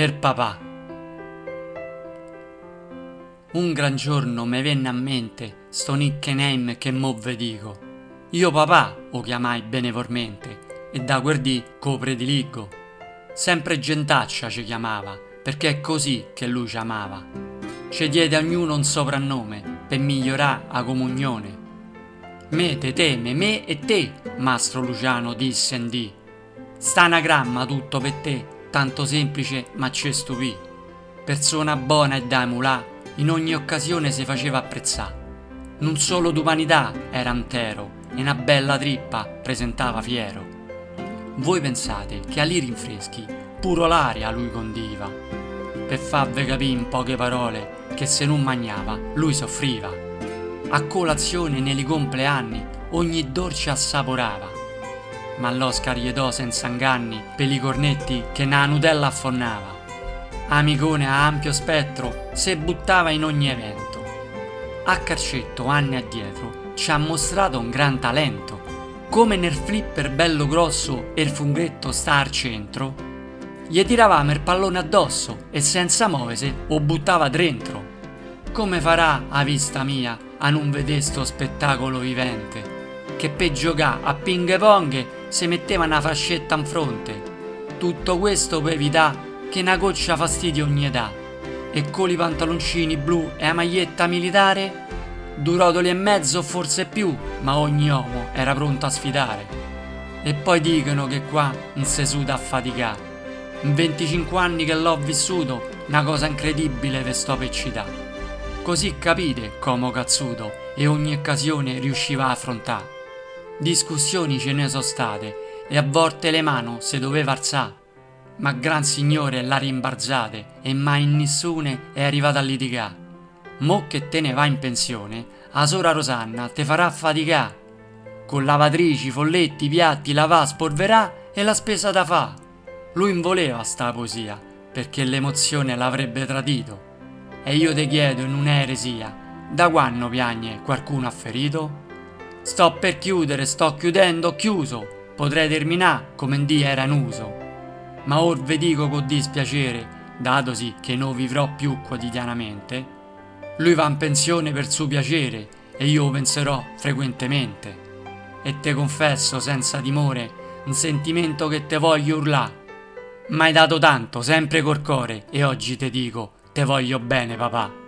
er papà. Un gran giorno mi venne a mente sto nickname che mo ve dico. Io papà o chiamai benevolmente e da quel dì co prediligo. Sempre gentaccia ci chiamava perché è così che lui ci amava. Ci diede a ognuno un soprannome per migliorare la comunione. Me, te, teme, me e te, mastro Luciano disse in dì. Sta anagramma tutto per te, tanto semplice ma ci stupì. Persona buona e da emulà, in ogni occasione si faceva apprezzare. Non solo d'umanità era intero, e una bella trippa presentava fiero. Voi pensate che a lì rinfreschi puro l'aria lui condiva, per farvi capire in poche parole che se non mangiava lui soffriva. A colazione nei compleanni ogni dolce assaporava ma l'Oscar gli do senza inganni per i cornetti che na Nutella affonnava. Amicone a ampio spettro se buttava in ogni evento. A Carcetto, anni addietro, ci ha mostrato un gran talento. Come nel flipper bello grosso e il funghetto sta al centro, gli tiravamo il pallone addosso e senza muoversi o buttava dentro. Come farà a vista mia a non vedere sto spettacolo vivente? Che per giocare a ping pong si metteva una fascetta in fronte. Tutto questo per evitare che una goccia fastidio ogni età. E con i pantaloncini blu e la maglietta militare, due rotoli e mezzo forse più, ma ogni uomo era pronto a sfidare. E poi dicono che qua non si suda a faticare. In 25 anni che l'ho vissuto, una cosa incredibile ve sto per citare. Così capite come cazzuto e ogni occasione riusciva a affrontare. Discussioni ce ne sono state e a volte le mani se doveva alzare. Ma gran signore l'ha rimbarzate e mai nessuna è arrivata a litigare. Mo che te ne va in pensione, a sora Rosanna te farà faticare. Con lavatrici, folletti, piatti, lavà, spolverà e la spesa da fa. Lui non voleva sta poesia, perché l'emozione l'avrebbe tradito. E io te chiedo in un'eresia, da quando piagne qualcuno ha ferito? Sto per chiudere, sto chiudendo, chiuso. Potrei terminare come in dia era in uso. Ma or ve dico con dispiacere, datosi che non vivrò più quotidianamente, lui va in pensione per suo piacere e io penserò frequentemente. E te confesso senza timore un sentimento che te voglio urlà. M'hai dato tanto, sempre col cuore, e oggi te dico, te voglio bene papà.